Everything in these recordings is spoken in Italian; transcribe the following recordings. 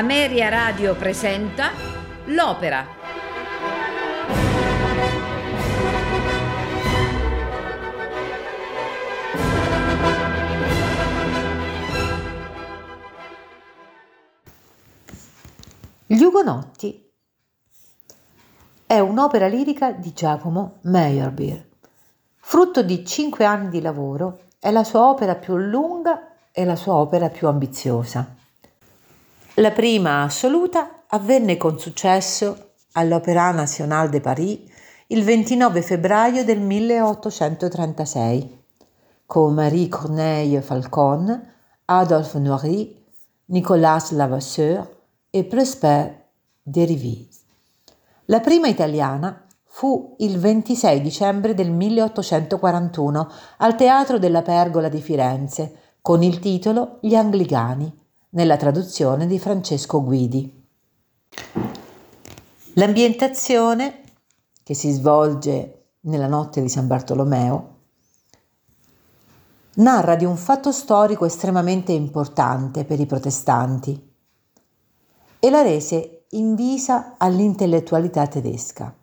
Ameria Radio presenta L'Opera. Gli Ugonotti è un'opera lirica di Giacomo Meyerbeer. Frutto di cinque anni di lavoro, è la sua opera più lunga e la sua opera più ambiziosa. La prima assoluta avvenne con successo all'Opéra National de Paris il 29 febbraio del 1836 con Marie Corneille Falcon, Adolphe Noiry, Nicolas Lavasseur e Prosper Derivis. La prima italiana fu il 26 dicembre del 1841 al Teatro della Pergola di Firenze con il titolo Gli Anglicani nella traduzione di Francesco Guidi. L'ambientazione, che si svolge nella notte di San Bartolomeo, narra di un fatto storico estremamente importante per i protestanti e la rese invisa all'intellettualità tedesca.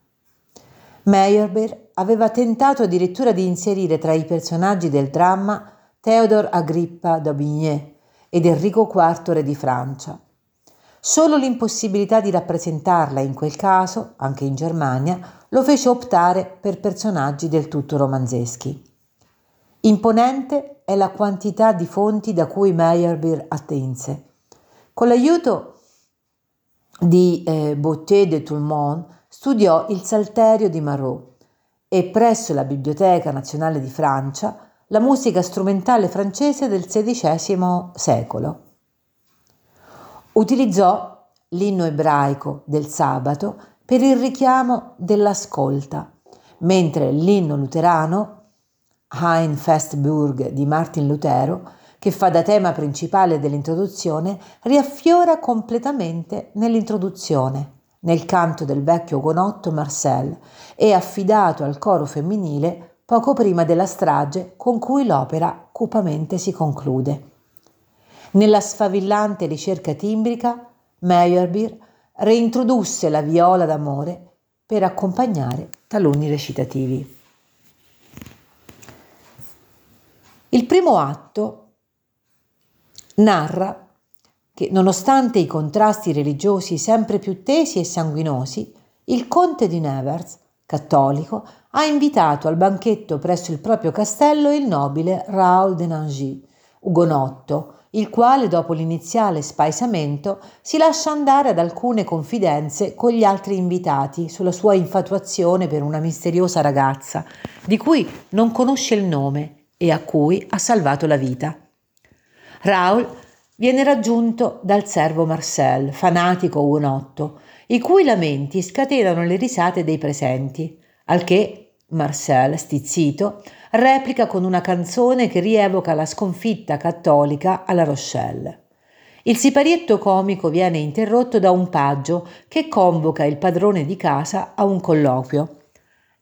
Meyerbeer aveva tentato addirittura di inserire tra i personaggi del dramma Theodore Agrippa d'Aubigné, ed Enrico IV re di Francia. Solo l'impossibilità di rappresentarla in quel caso, anche in Germania, lo fece optare per personaggi del tutto romanzeschi. Imponente è la quantità di fonti da cui Meyerbeer attinse. Con l'aiuto di eh, Botté de Toulmont studiò il Salterio di Marot e presso la Biblioteca Nazionale di Francia la musica strumentale francese del XVI secolo. Utilizzò l'inno ebraico del sabato per il richiamo dell'ascolta, mentre l'inno luterano, Ein Festburg di Martin Lutero, che fa da tema principale dell'introduzione, riaffiora completamente nell'introduzione, nel canto del vecchio gonotto Marcel, e affidato al coro femminile poco prima della strage con cui l'opera cupamente si conclude. Nella sfavillante ricerca timbrica, Meyerbeer reintrodusse la viola d'amore per accompagnare taluni recitativi. Il primo atto narra che, nonostante i contrasti religiosi sempre più tesi e sanguinosi, il conte di Nevers, cattolico, ha invitato al banchetto presso il proprio castello il nobile Raoul de Nangy, ugonotto, il quale dopo l'iniziale spaesamento si lascia andare ad alcune confidenze con gli altri invitati sulla sua infatuazione per una misteriosa ragazza, di cui non conosce il nome e a cui ha salvato la vita. Raoul viene raggiunto dal servo Marcel, fanatico ugonotto, i cui lamenti scatenano le risate dei presenti, al che Marcel, stizzito, replica con una canzone che rievoca la sconfitta cattolica alla Rochelle. Il siparietto comico viene interrotto da un paggio che convoca il padrone di casa a un colloquio.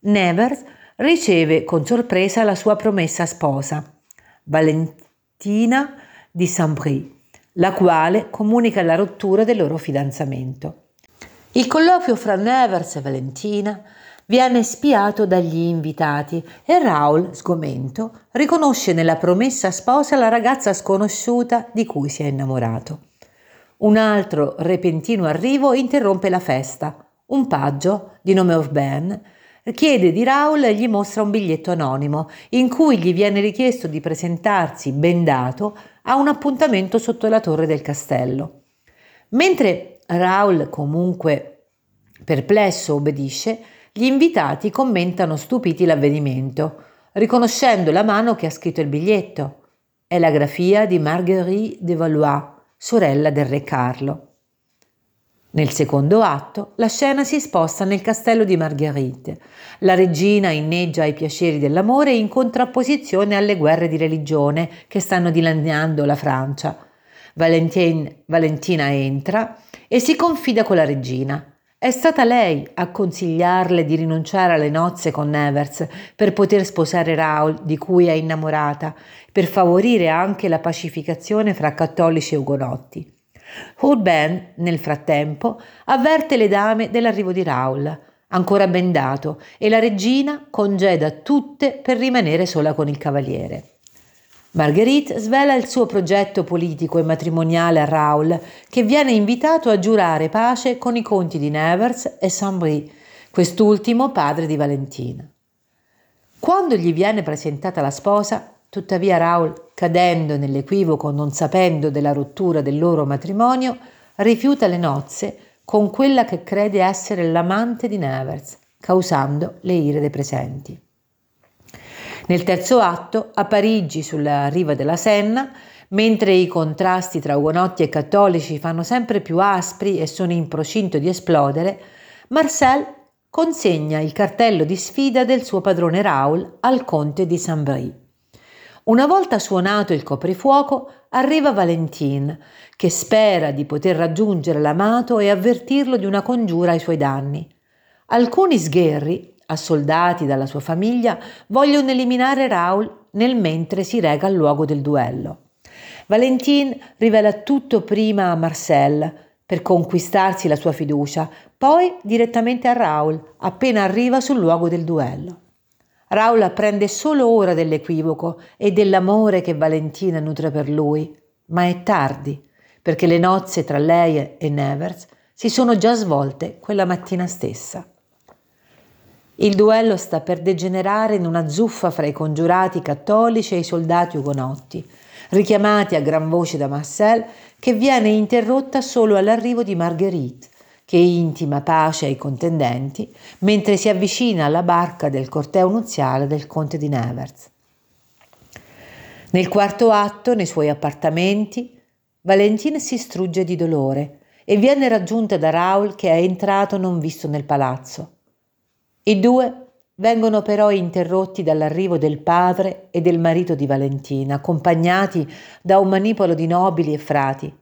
Nevers riceve con sorpresa la sua promessa sposa, Valentina di Saint-Brie, la quale comunica la rottura del loro fidanzamento. Il colloquio fra Nevers e Valentina viene spiato dagli invitati e Raul, sgomento, riconosce nella promessa sposa la ragazza sconosciuta di cui si è innamorato. Un altro repentino arrivo interrompe la festa. Un paggio, di nome Urbain, chiede di Raul e gli mostra un biglietto anonimo in cui gli viene richiesto di presentarsi bendato a un appuntamento sotto la torre del castello. Mentre Raul comunque perplesso obbedisce, gli invitati commentano stupiti l'avvenimento, riconoscendo la mano che ha scritto il biglietto. È la grafia di Marguerite de Valois, sorella del re Carlo. Nel secondo atto, la scena si sposta nel castello di Marguerite. La regina inneggia ai piaceri dell'amore in contrapposizione alle guerre di religione che stanno dilaniando la Francia. Valentin, Valentina entra e si confida con la regina. È stata lei a consigliarle di rinunciare alle nozze con Nevers per poter sposare Raoul, di cui è innamorata, per favorire anche la pacificazione fra cattolici e ugonotti. Urbain, nel frattempo, avverte le dame dell'arrivo di Raoul, ancora bendato, e la regina congeda tutte per rimanere sola con il cavaliere. Marguerite svela il suo progetto politico e matrimoniale a Raoul, che viene invitato a giurare pace con i conti di Nevers e Saint-Brie, quest'ultimo padre di Valentina. Quando gli viene presentata la sposa, tuttavia Raoul, cadendo nell'equivoco non sapendo della rottura del loro matrimonio, rifiuta le nozze con quella che crede essere l'amante di Nevers, causando le ire dei presenti. Nel terzo atto, a Parigi, sulla riva della Senna, mentre i contrasti tra ugonotti e cattolici fanno sempre più aspri e sono in procinto di esplodere, Marcel consegna il cartello di sfida del suo padrone Raoul al conte di Saint-Brie. Una volta suonato il coprifuoco, arriva Valentin, che spera di poter raggiungere l'amato e avvertirlo di una congiura ai suoi danni. Alcuni sgherri, assoldati dalla sua famiglia, vogliono eliminare Raoul nel mentre si rega al luogo del duello. Valentin rivela tutto prima a Marcel per conquistarsi la sua fiducia, poi direttamente a Raoul appena arriva sul luogo del duello. Raoul apprende solo ora dell'equivoco e dell'amore che Valentina nutre per lui, ma è tardi, perché le nozze tra lei e Nevers si sono già svolte quella mattina stessa. Il duello sta per degenerare in una zuffa fra i congiurati cattolici e i soldati ugonotti, richiamati a gran voce da Marcel, che viene interrotta solo all'arrivo di Marguerite, che intima pace ai contendenti, mentre si avvicina alla barca del corteo nuziale del conte di Nevers. Nel quarto atto, nei suoi appartamenti, Valentina si strugge di dolore e viene raggiunta da Raoul che è entrato non visto nel palazzo. I due vengono però interrotti dall'arrivo del padre e del marito di Valentina, accompagnati da un manipolo di nobili e frati.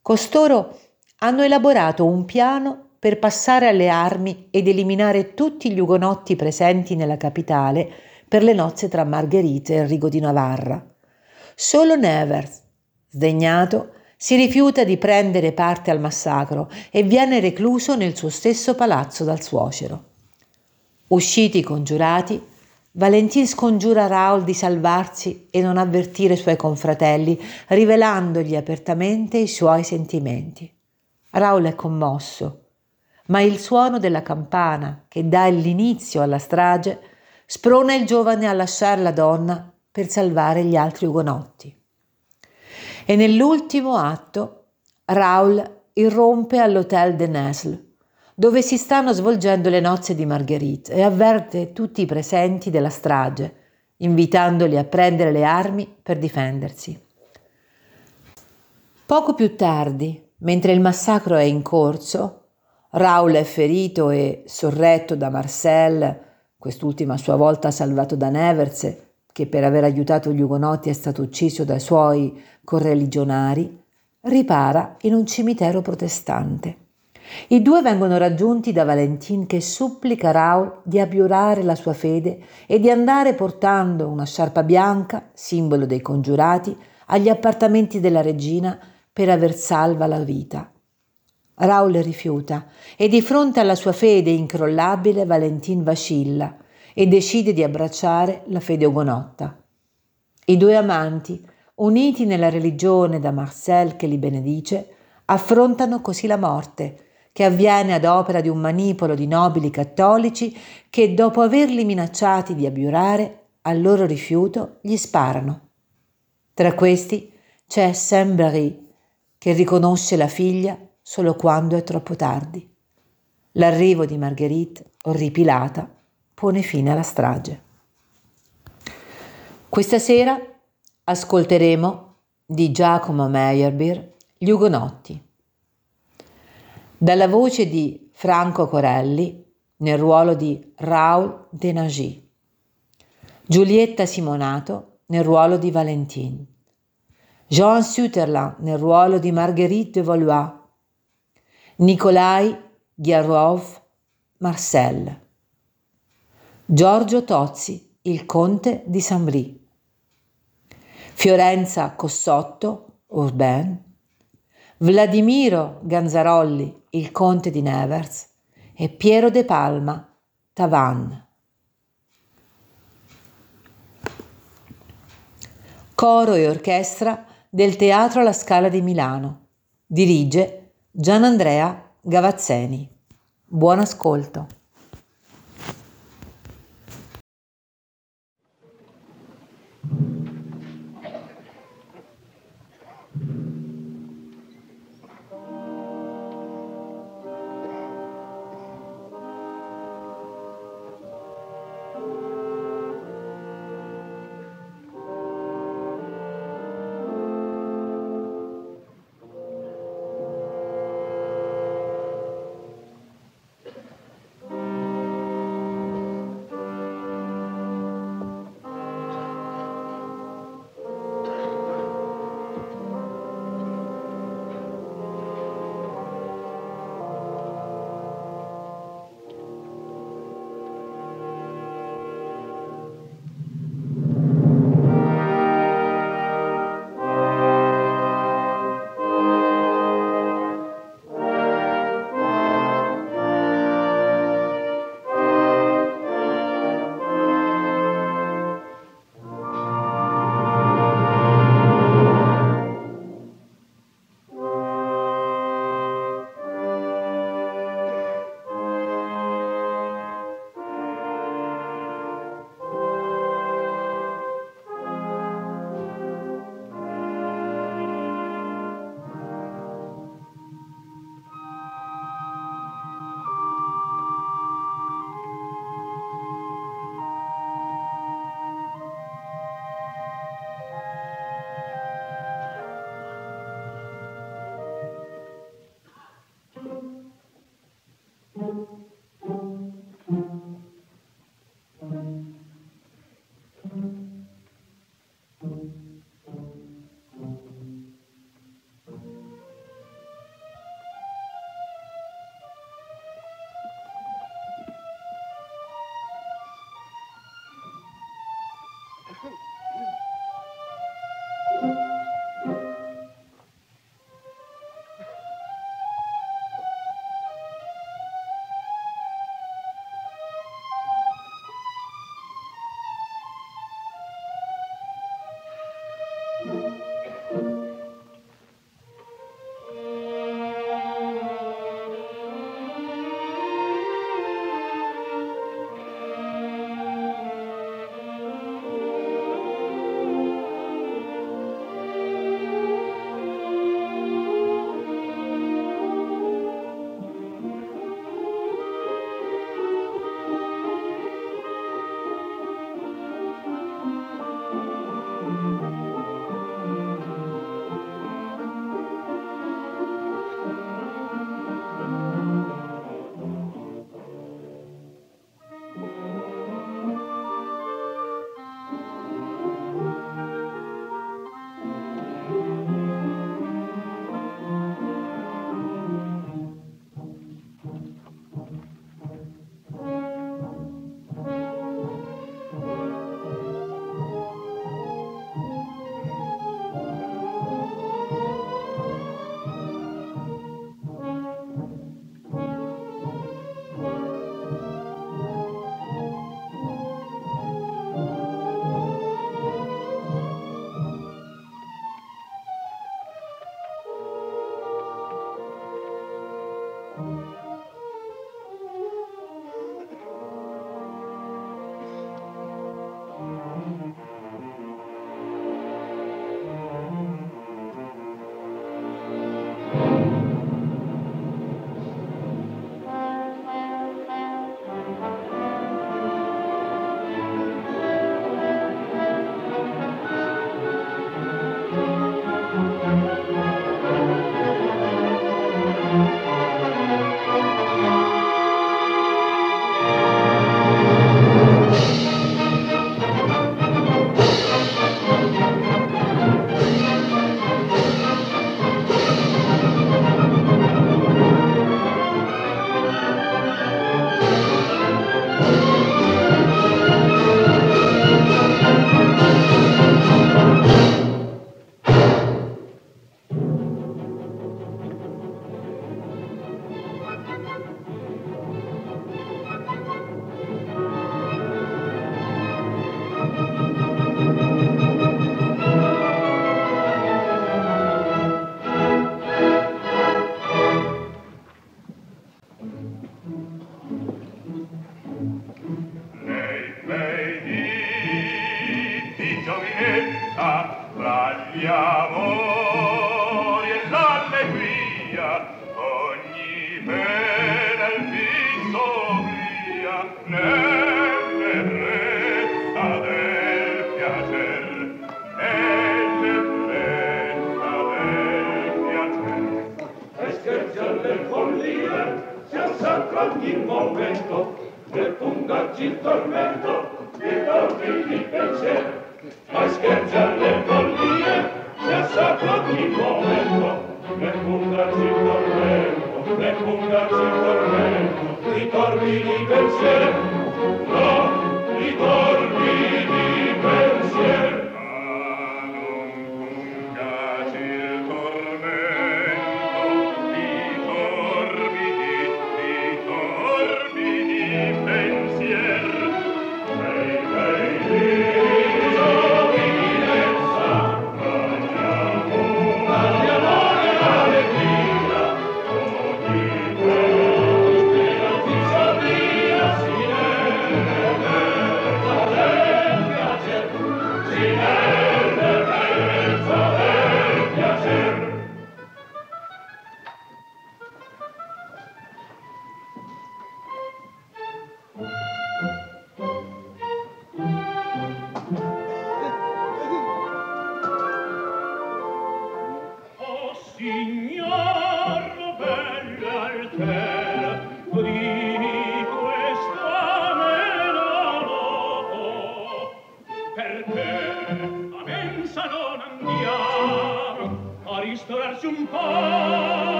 Costoro hanno elaborato un piano per passare alle armi ed eliminare tutti gli ugonotti presenti nella capitale per le nozze tra Margherita e Enrico di Navarra. Solo Nevers, sdegnato, si rifiuta di prendere parte al massacro e viene recluso nel suo stesso palazzo dal suocero. Usciti congiurati, Valentin scongiura Raoul di salvarsi e non avvertire i suoi confratelli, rivelandogli apertamente i suoi sentimenti. Raoul è commosso, ma il suono della campana che dà l'inizio alla strage sprona il giovane a lasciare la donna per salvare gli altri ugonotti. E nell'ultimo atto Raoul irrompe all'Hotel de Nesle dove si stanno svolgendo le nozze di Marguerite e avverte tutti i presenti della strage, invitandoli a prendere le armi per difendersi. Poco più tardi, mentre il massacro è in corso, Raul è ferito e sorretto da Marcel, quest'ultimo a sua volta salvato da Nevers, che per aver aiutato gli ugonotti è stato ucciso dai suoi correligionari, ripara in un cimitero protestante. I due vengono raggiunti da Valentin che supplica Raoul di abiurare la sua fede e di andare portando una sciarpa bianca, simbolo dei congiurati, agli appartamenti della regina per aver salva la vita. Raoul rifiuta e di fronte alla sua fede incrollabile Valentin vacilla e decide di abbracciare la fede ugonotta. I due amanti, uniti nella religione da Marcel che li benedice, affrontano così la morte che avviene ad opera di un manipolo di nobili cattolici che, dopo averli minacciati di abiurare, al loro rifiuto gli sparano. Tra questi c'è Saint-Barry, che riconosce la figlia solo quando è troppo tardi. L'arrivo di Marguerite, orripilata, pone fine alla strage. Questa sera ascolteremo di Giacomo Meyerbeer Gli Ugonotti dalla voce di Franco Corelli nel ruolo di Raoul Denagy, Giulietta Simonato nel ruolo di Valentine, Jean Sutherland nel ruolo di Marguerite de Valois, Nikolai Ghiarov Marcel, Giorgio Tozzi, il conte di Saint-Brie, Fiorenza Cossotto Urbain, Vladimiro Ganzarolli, il conte di Nevers, e Piero De Palma, Tavan. Coro e orchestra del Teatro alla Scala di Milano. Dirige Gianandrea Gavazzeni. Buon ascolto.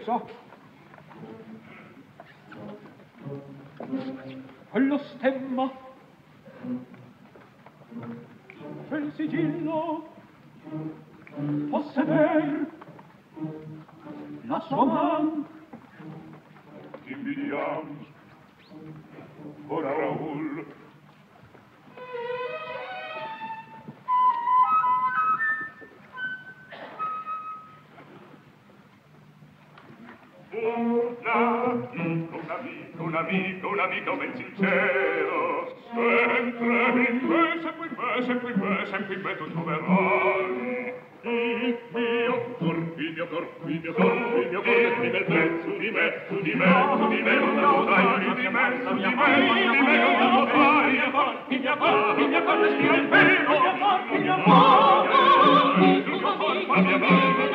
spøkelser. Følg oss stemma. Følg sigilla. Passe vær. La somman. Dimbidiam. Coraul. Coraul. nulla un amico un amico un amico ben sincero sempre in me sempre in me sempre in me sempre in me tu troverai il mio cor il mio cor il mio cor il mio cor è prima il su di me su di me su di me non lo dai su di me su di me su di me non lo fai il mio cor il mio cor respira il vero il mio cor il mio cor il mio cor il mio cor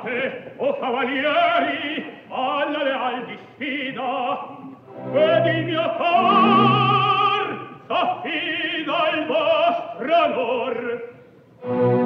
scappate, o cavalieri, alla leal disfida, ed il mio cor s'affida al vostro onor.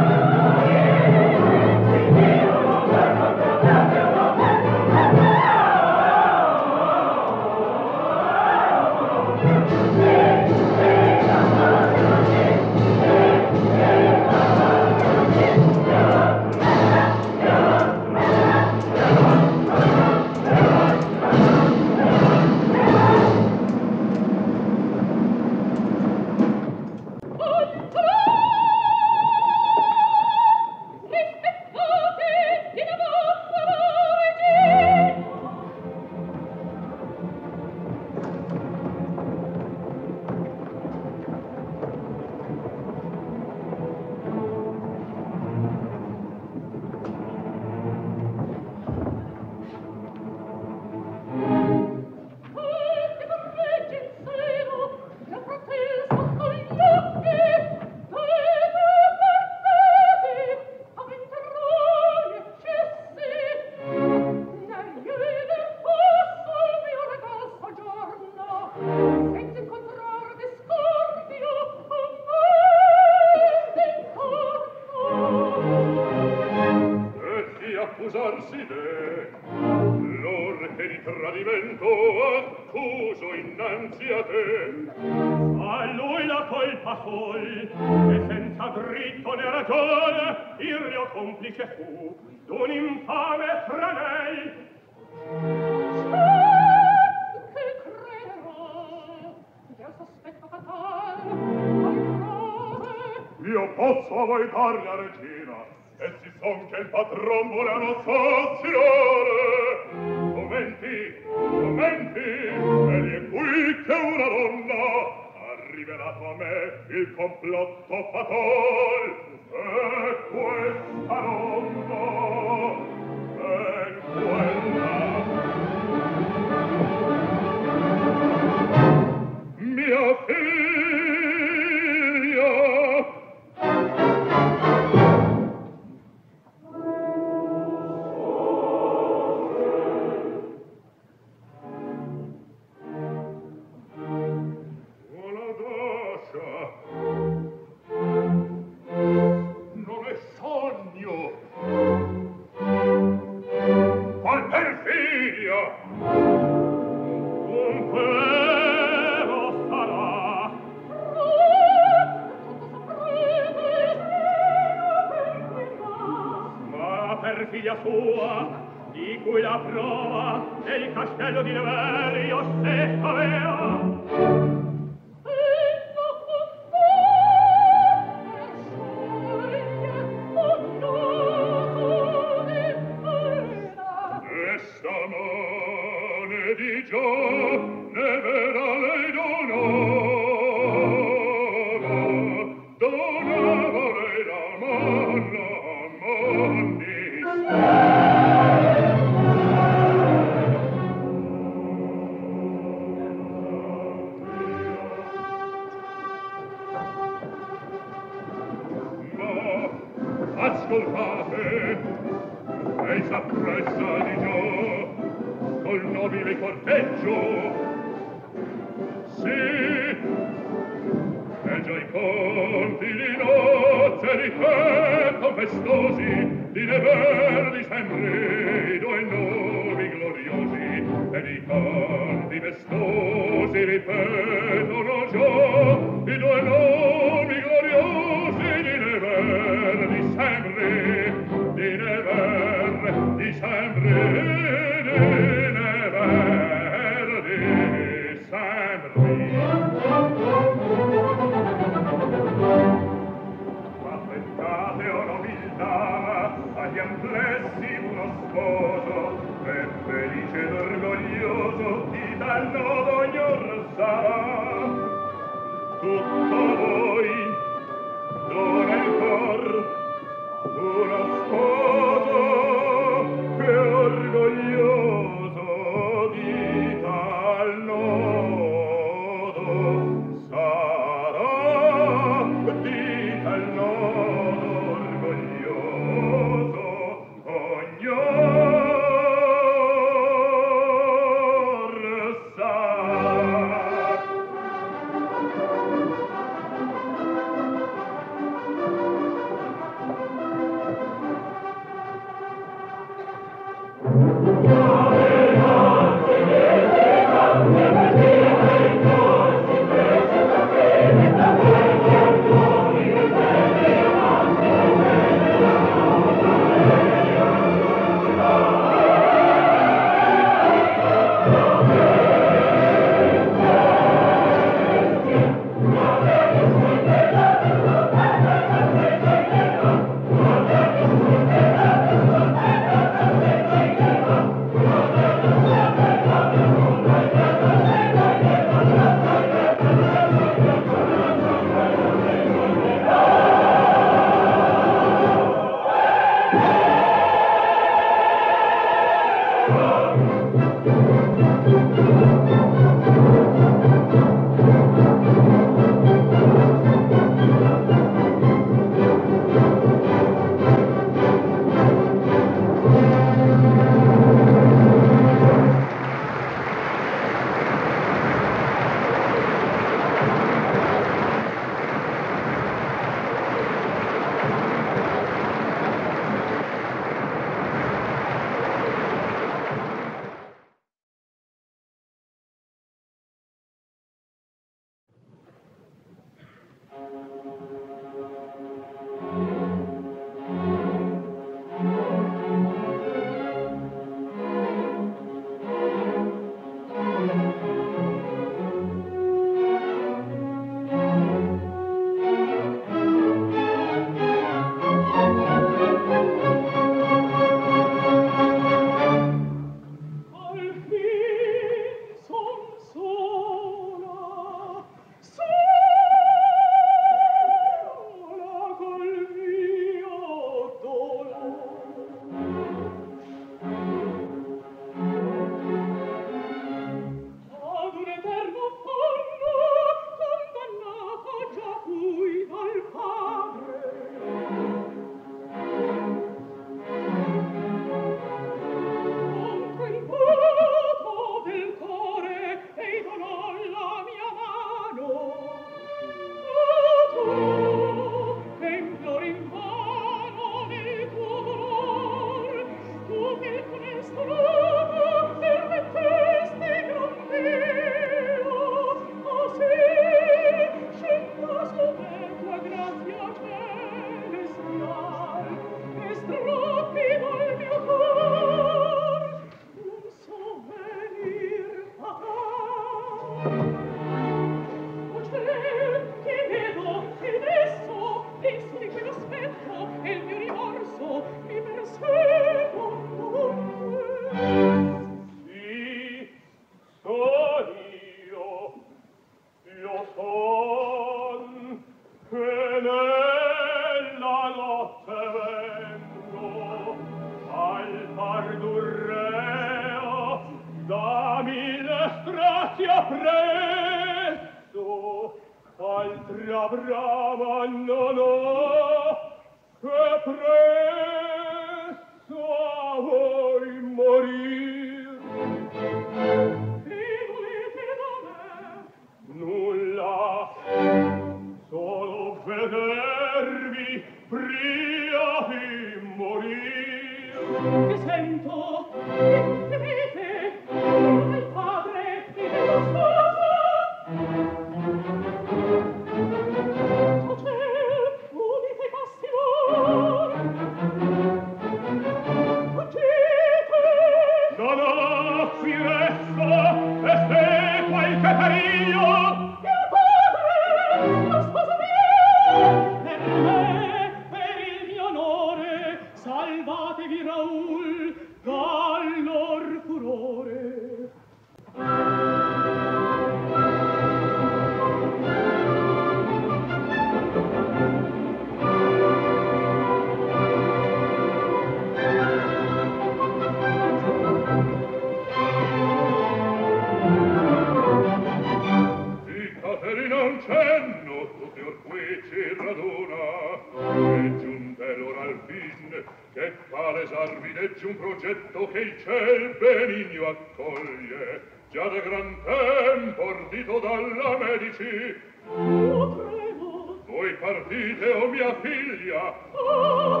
ciel benigno accoglie, già da gran tempo ordito dalla medici. Oh, prego! Voi partite, o oh, mia figlia! Oh,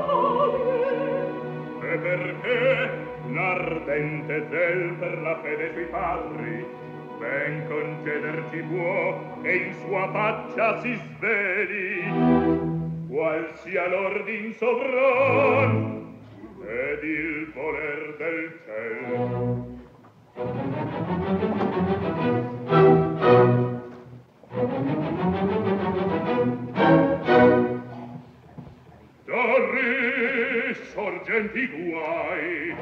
padre! E perché l'ardente del per la fede sui padri ben concederci può che in sua faccia si sveli qual sia l'ordin sovran ed il voler del cielo. Torri sorgenti guai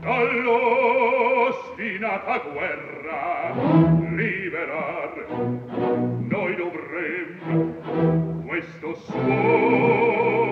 dall'ostinata guerra liberar. Noi dovremmo questo suo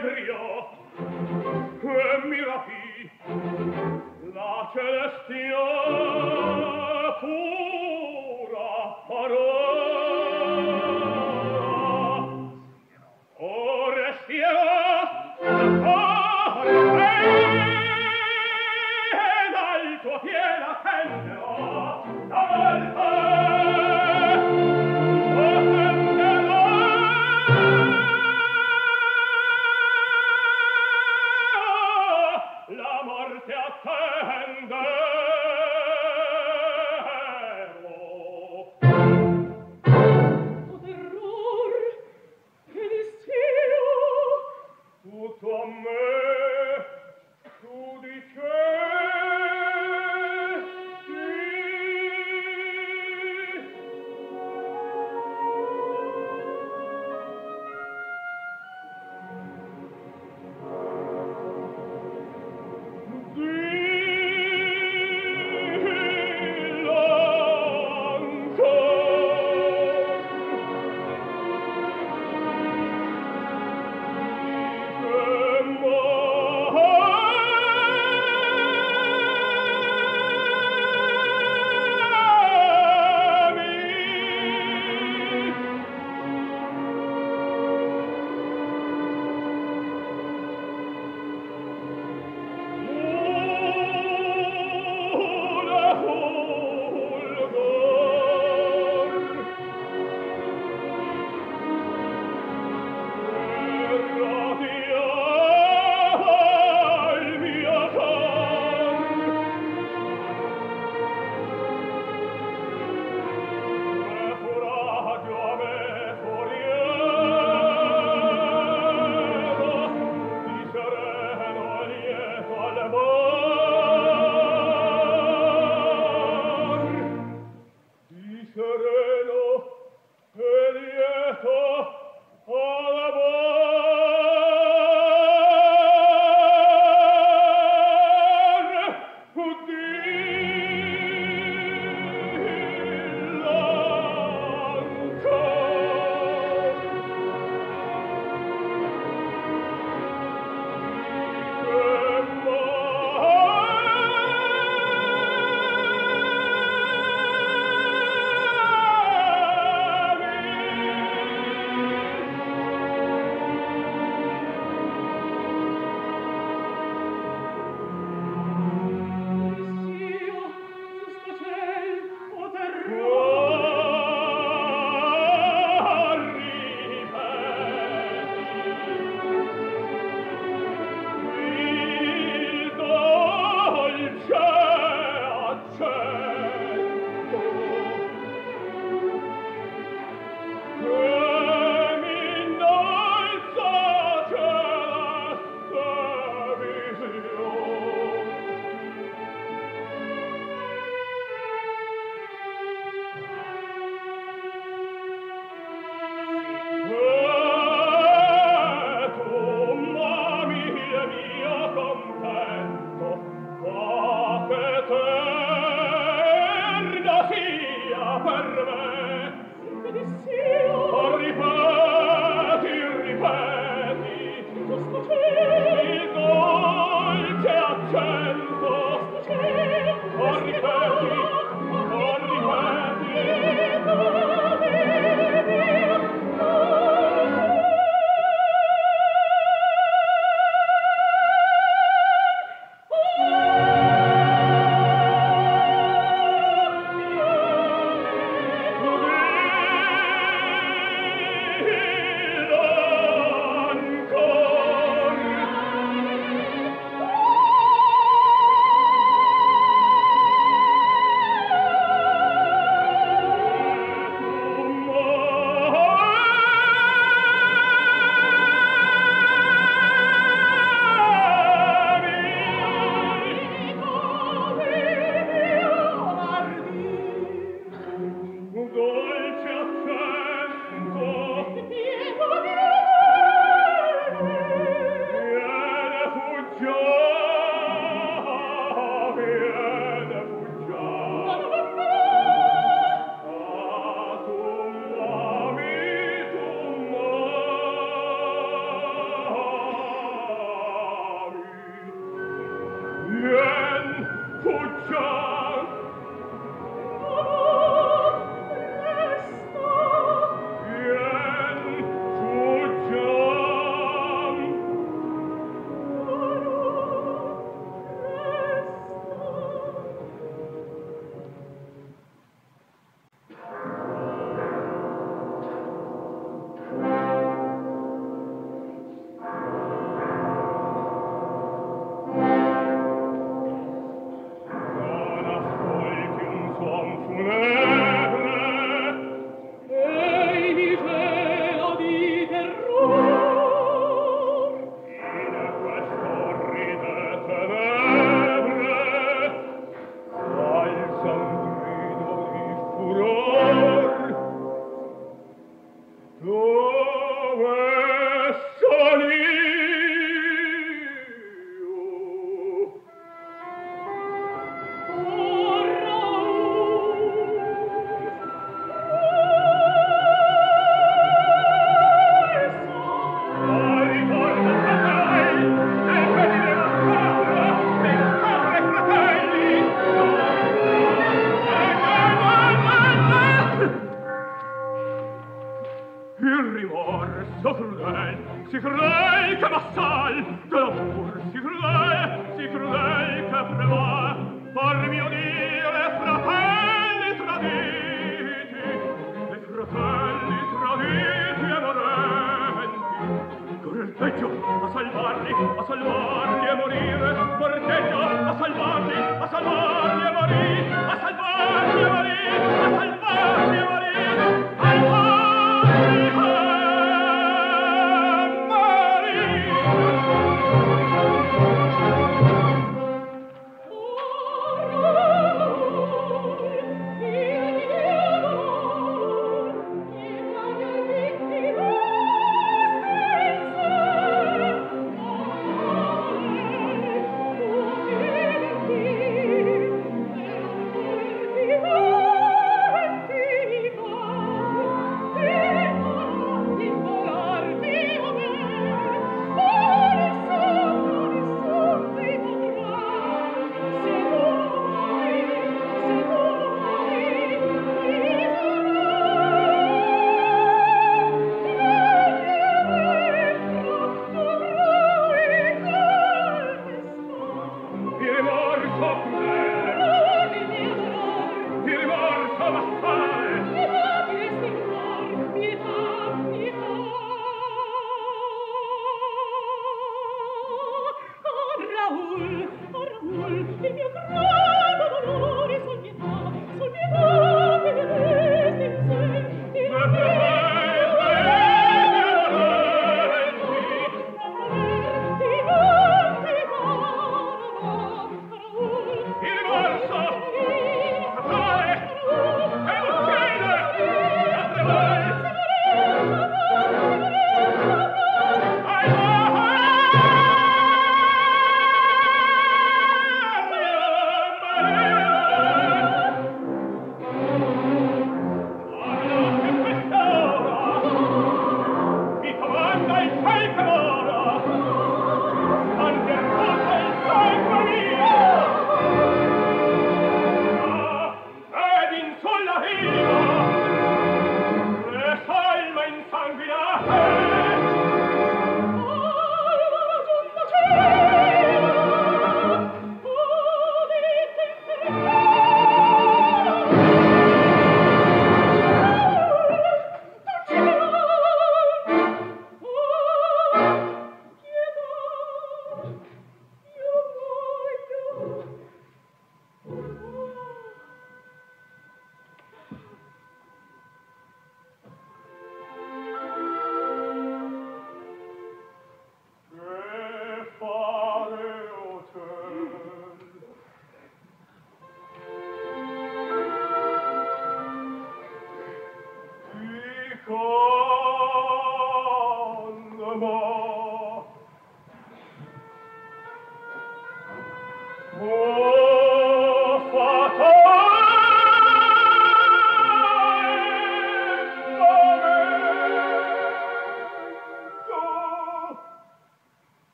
ebrio e mi rapì la celestia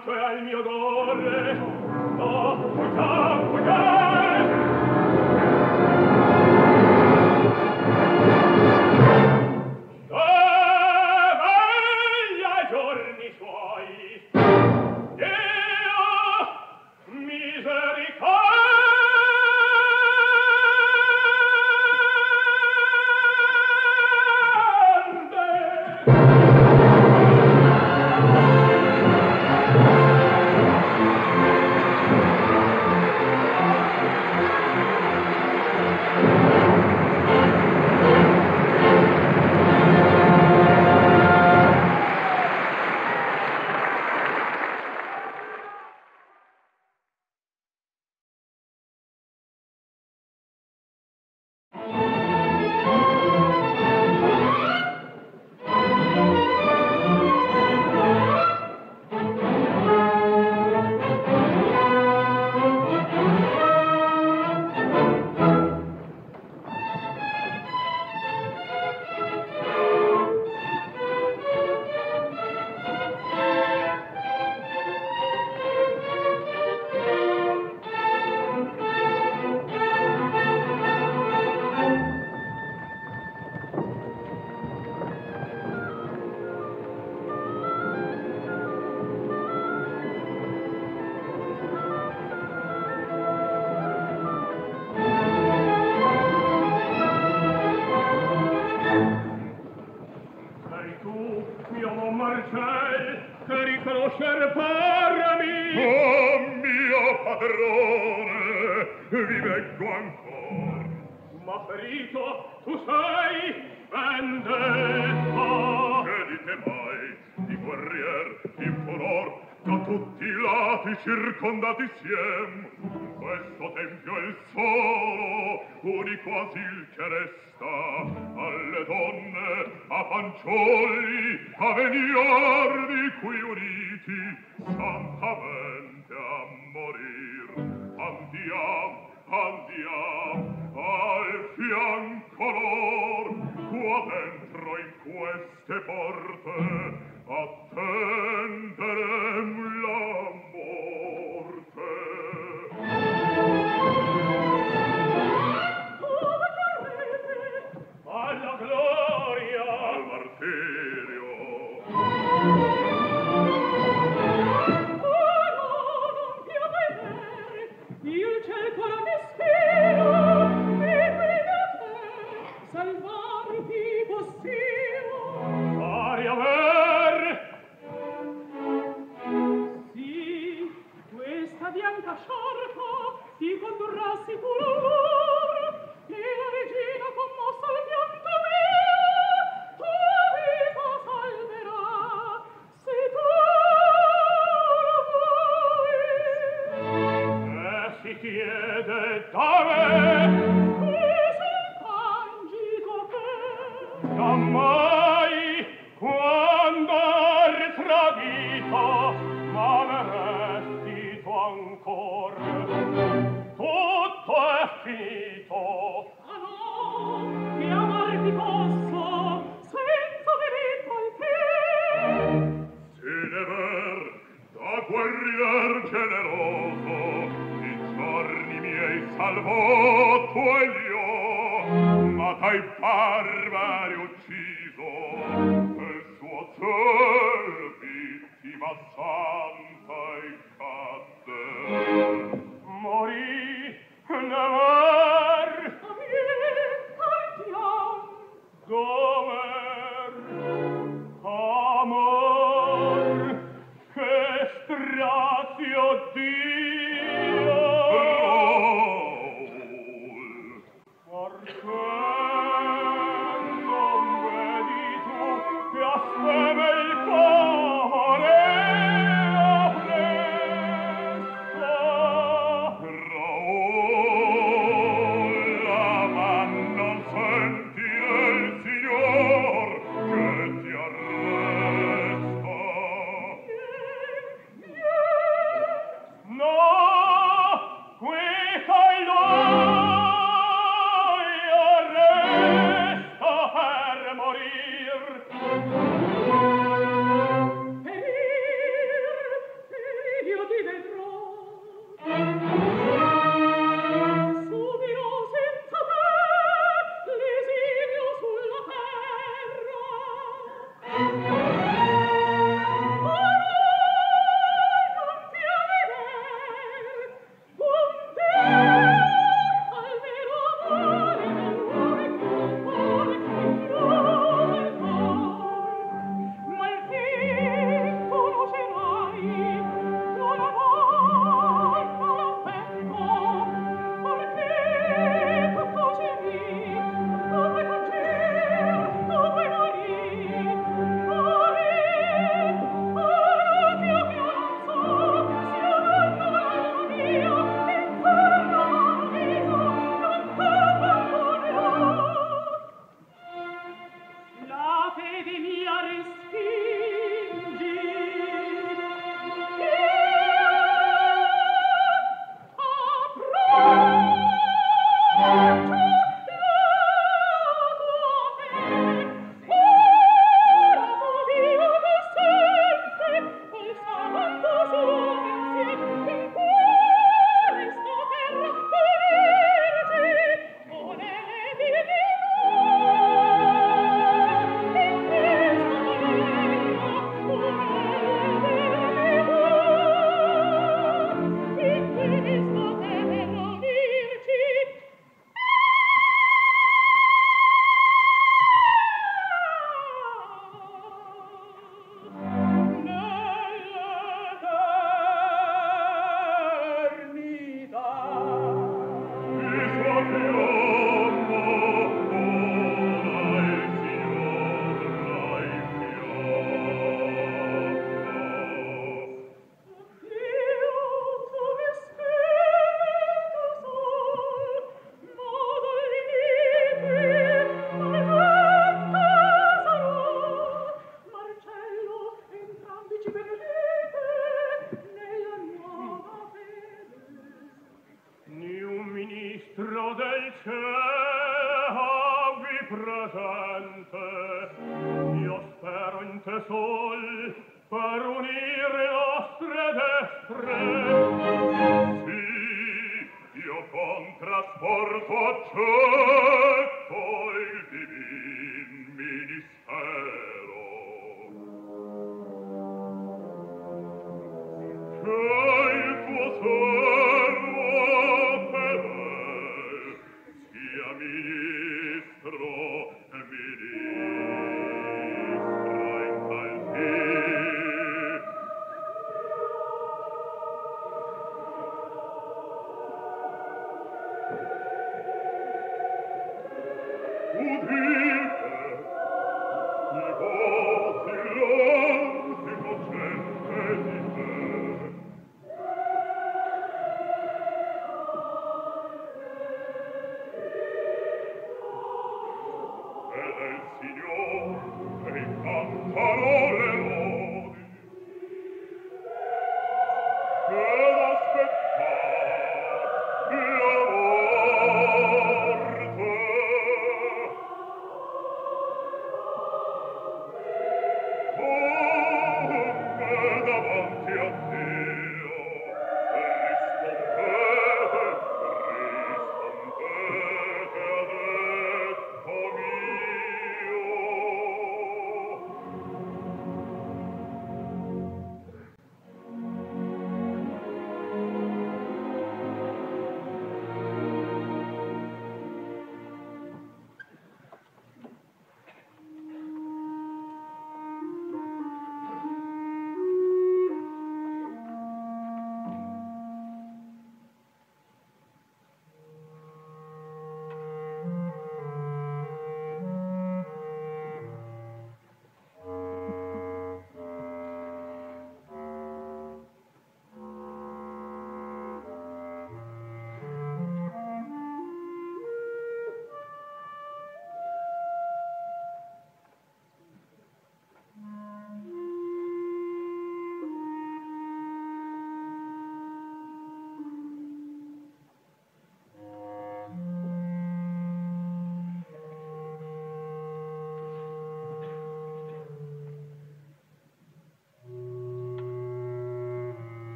fianco e al mio dolore fanciulli a venir di qui uniti santamente a morir. Andiam andiam al fianco lor qua dentro in queste porte attenderem la morte.